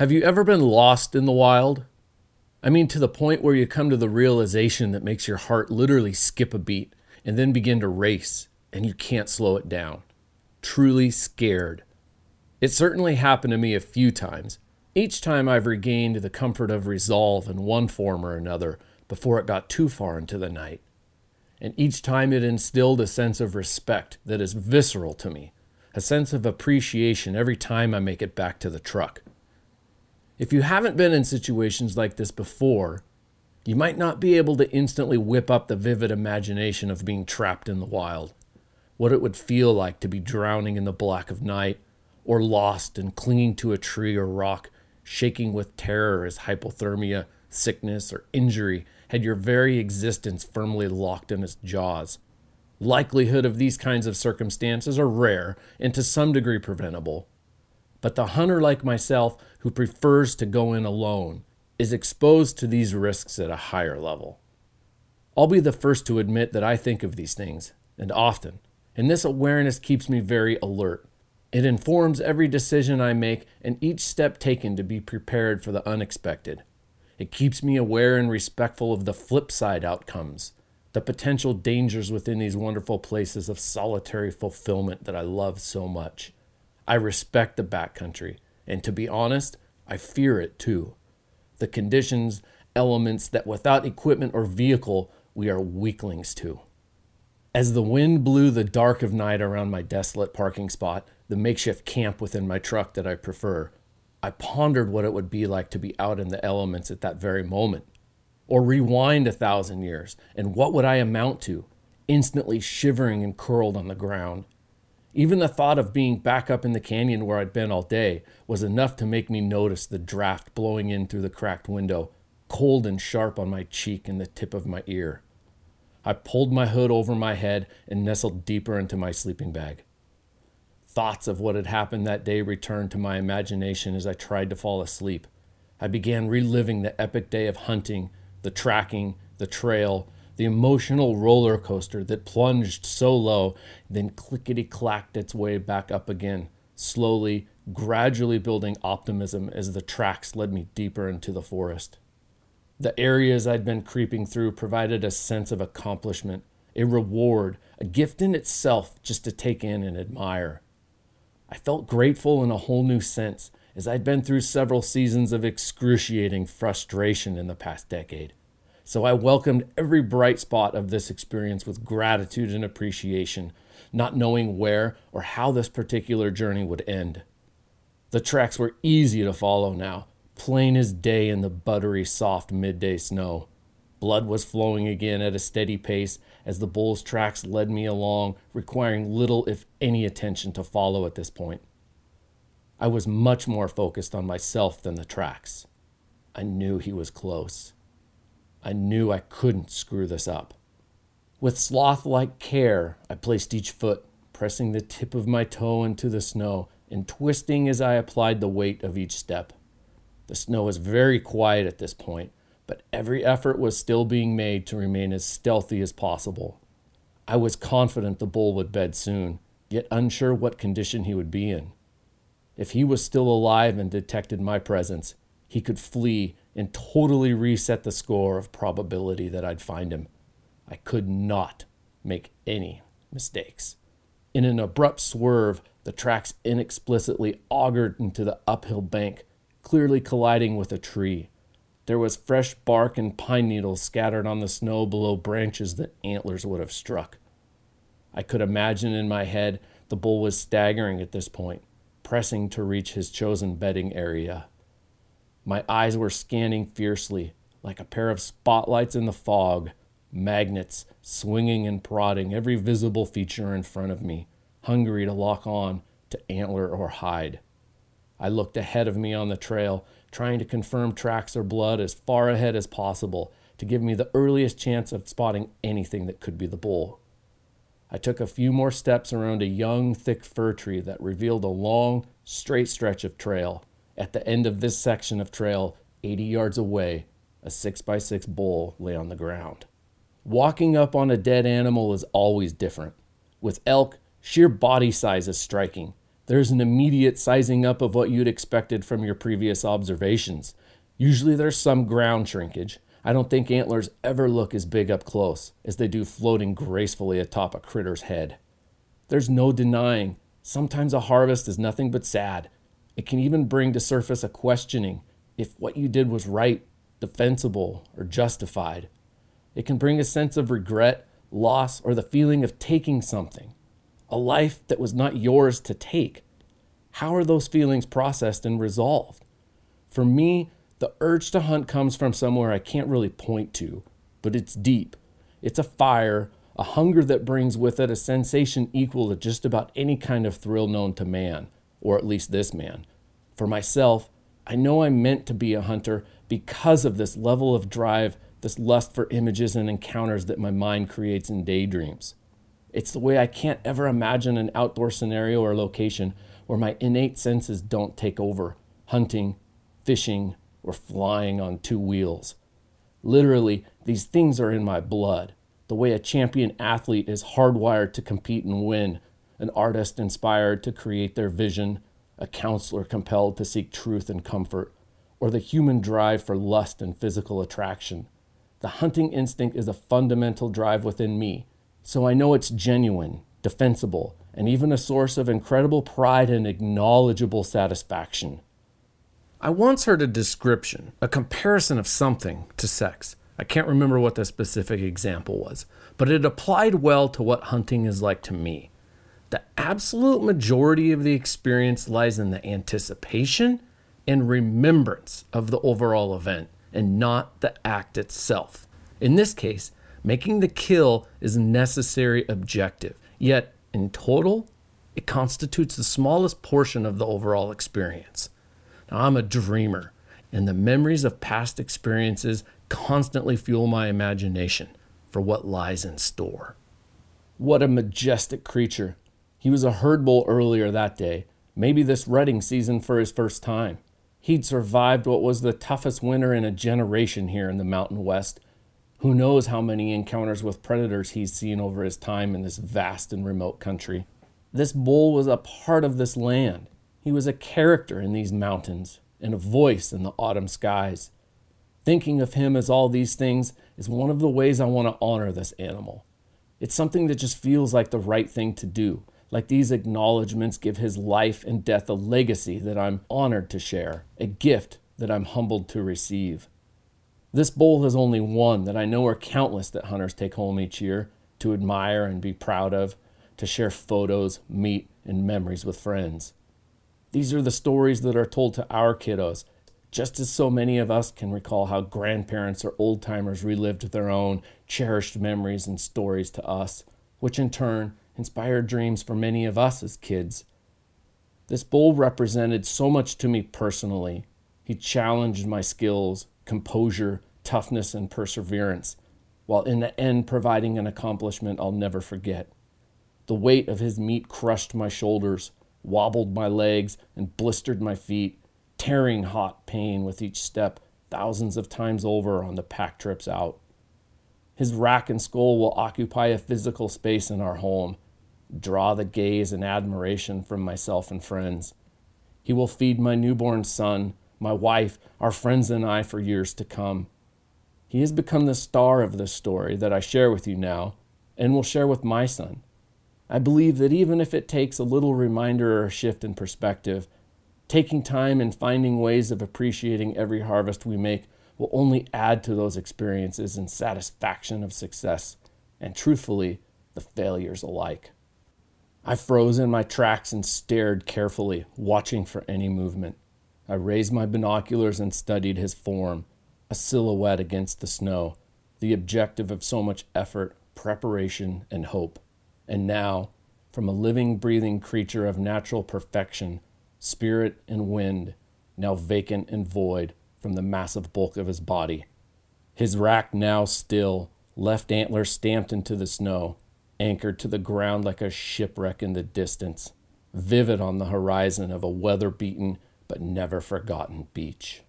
Have you ever been lost in the wild? I mean, to the point where you come to the realization that makes your heart literally skip a beat and then begin to race, and you can't slow it down. Truly scared. It certainly happened to me a few times. Each time I've regained the comfort of resolve in one form or another before it got too far into the night. And each time it instilled a sense of respect that is visceral to me, a sense of appreciation every time I make it back to the truck. If you haven't been in situations like this before, you might not be able to instantly whip up the vivid imagination of being trapped in the wild, what it would feel like to be drowning in the black of night, or lost and clinging to a tree or rock, shaking with terror as hypothermia, sickness, or injury had your very existence firmly locked in its jaws. Likelihood of these kinds of circumstances are rare and to some degree preventable. But the hunter like myself who prefers to go in alone is exposed to these risks at a higher level. I'll be the first to admit that I think of these things, and often, and this awareness keeps me very alert. It informs every decision I make and each step taken to be prepared for the unexpected. It keeps me aware and respectful of the flip side outcomes, the potential dangers within these wonderful places of solitary fulfillment that I love so much. I respect the backcountry, and to be honest, I fear it too the conditions, elements that without equipment or vehicle we are weaklings to. As the wind blew the dark of night around my desolate parking spot, the makeshift camp within my truck that I prefer, I pondered what it would be like to be out in the elements at that very moment. Or rewind a thousand years, and what would I amount to? Instantly shivering and curled on the ground. Even the thought of being back up in the canyon where I'd been all day was enough to make me notice the draft blowing in through the cracked window, cold and sharp on my cheek and the tip of my ear. I pulled my hood over my head and nestled deeper into my sleeping bag. Thoughts of what had happened that day returned to my imagination as I tried to fall asleep. I began reliving the epic day of hunting, the tracking, the trail, the emotional roller coaster that plunged so low, then clickety clacked its way back up again, slowly, gradually building optimism as the tracks led me deeper into the forest. The areas I'd been creeping through provided a sense of accomplishment, a reward, a gift in itself just to take in and admire. I felt grateful in a whole new sense, as I'd been through several seasons of excruciating frustration in the past decade. So I welcomed every bright spot of this experience with gratitude and appreciation, not knowing where or how this particular journey would end. The tracks were easy to follow now, plain as day in the buttery, soft midday snow. Blood was flowing again at a steady pace as the bull's tracks led me along, requiring little, if any, attention to follow at this point. I was much more focused on myself than the tracks. I knew he was close. I knew I couldn't screw this up. With sloth like care, I placed each foot, pressing the tip of my toe into the snow and twisting as I applied the weight of each step. The snow was very quiet at this point, but every effort was still being made to remain as stealthy as possible. I was confident the bull would bed soon, yet unsure what condition he would be in. If he was still alive and detected my presence, he could flee and totally reset the score of probability that I'd find him. I could not make any mistakes. In an abrupt swerve, the tracks inexplicitly augured into the uphill bank, clearly colliding with a tree. There was fresh bark and pine needles scattered on the snow below branches that antlers would have struck. I could imagine in my head the bull was staggering at this point, pressing to reach his chosen bedding area. My eyes were scanning fiercely, like a pair of spotlights in the fog, magnets swinging and prodding every visible feature in front of me, hungry to lock on to antler or hide. I looked ahead of me on the trail, trying to confirm tracks or blood as far ahead as possible to give me the earliest chance of spotting anything that could be the bull. I took a few more steps around a young, thick fir tree that revealed a long, straight stretch of trail. At the end of this section of trail, 80 yards away, a 6x6 bull lay on the ground. Walking up on a dead animal is always different. With elk, sheer body size is striking. There's an immediate sizing up of what you'd expected from your previous observations. Usually there's some ground shrinkage. I don't think antlers ever look as big up close as they do floating gracefully atop a critter's head. There's no denying, sometimes a harvest is nothing but sad. It can even bring to surface a questioning if what you did was right, defensible, or justified. It can bring a sense of regret, loss, or the feeling of taking something, a life that was not yours to take. How are those feelings processed and resolved? For me, the urge to hunt comes from somewhere I can't really point to, but it's deep. It's a fire, a hunger that brings with it a sensation equal to just about any kind of thrill known to man, or at least this man. For myself, I know I'm meant to be a hunter because of this level of drive, this lust for images and encounters that my mind creates in daydreams. It's the way I can't ever imagine an outdoor scenario or location where my innate senses don't take over hunting, fishing, or flying on two wheels. Literally, these things are in my blood. The way a champion athlete is hardwired to compete and win, an artist inspired to create their vision, a counselor compelled to seek truth and comfort, or the human drive for lust and physical attraction. The hunting instinct is a fundamental drive within me, so I know it's genuine, defensible, and even a source of incredible pride and acknowledgeable satisfaction. I once heard a description, a comparison of something to sex. I can't remember what the specific example was, but it applied well to what hunting is like to me. The absolute majority of the experience lies in the anticipation and remembrance of the overall event and not the act itself. In this case, making the kill is a necessary objective, yet, in total, it constitutes the smallest portion of the overall experience. Now, I'm a dreamer, and the memories of past experiences constantly fuel my imagination for what lies in store. What a majestic creature he was a herd bull earlier that day, maybe this rutting season for his first time. He'd survived what was the toughest winter in a generation here in the Mountain West. Who knows how many encounters with predators he's seen over his time in this vast and remote country. This bull was a part of this land. He was a character in these mountains and a voice in the autumn skies. Thinking of him as all these things is one of the ways I want to honor this animal. It's something that just feels like the right thing to do, like these acknowledgments give his life and death a legacy that I'm honored to share, a gift that I'm humbled to receive. This bowl is only one that I know are countless that hunters take home each year to admire and be proud of, to share photos, meat, and memories with friends. These are the stories that are told to our kiddos, just as so many of us can recall how grandparents or old timers relived their own cherished memories and stories to us, which in turn inspired dreams for many of us as kids. This bull represented so much to me personally. He challenged my skills, composure, toughness, and perseverance, while in the end providing an accomplishment I'll never forget. The weight of his meat crushed my shoulders, wobbled my legs, and blistered my feet, tearing hot pain with each step thousands of times over on the pack trips out. His rack and skull will occupy a physical space in our home, draw the gaze and admiration from myself and friends. He will feed my newborn son, my wife, our friends, and I for years to come. He has become the star of this story that I share with you now and will share with my son. I believe that even if it takes a little reminder or a shift in perspective, taking time and finding ways of appreciating every harvest we make will only add to those experiences and satisfaction of success, and truthfully, the failures alike. I froze in my tracks and stared carefully, watching for any movement. I raised my binoculars and studied his form, a silhouette against the snow, the objective of so much effort, preparation, and hope. And now, from a living, breathing creature of natural perfection, spirit and wind, now vacant and void from the massive bulk of his body. His rack now still, left antler stamped into the snow, anchored to the ground like a shipwreck in the distance, vivid on the horizon of a weather beaten but never forgotten beach.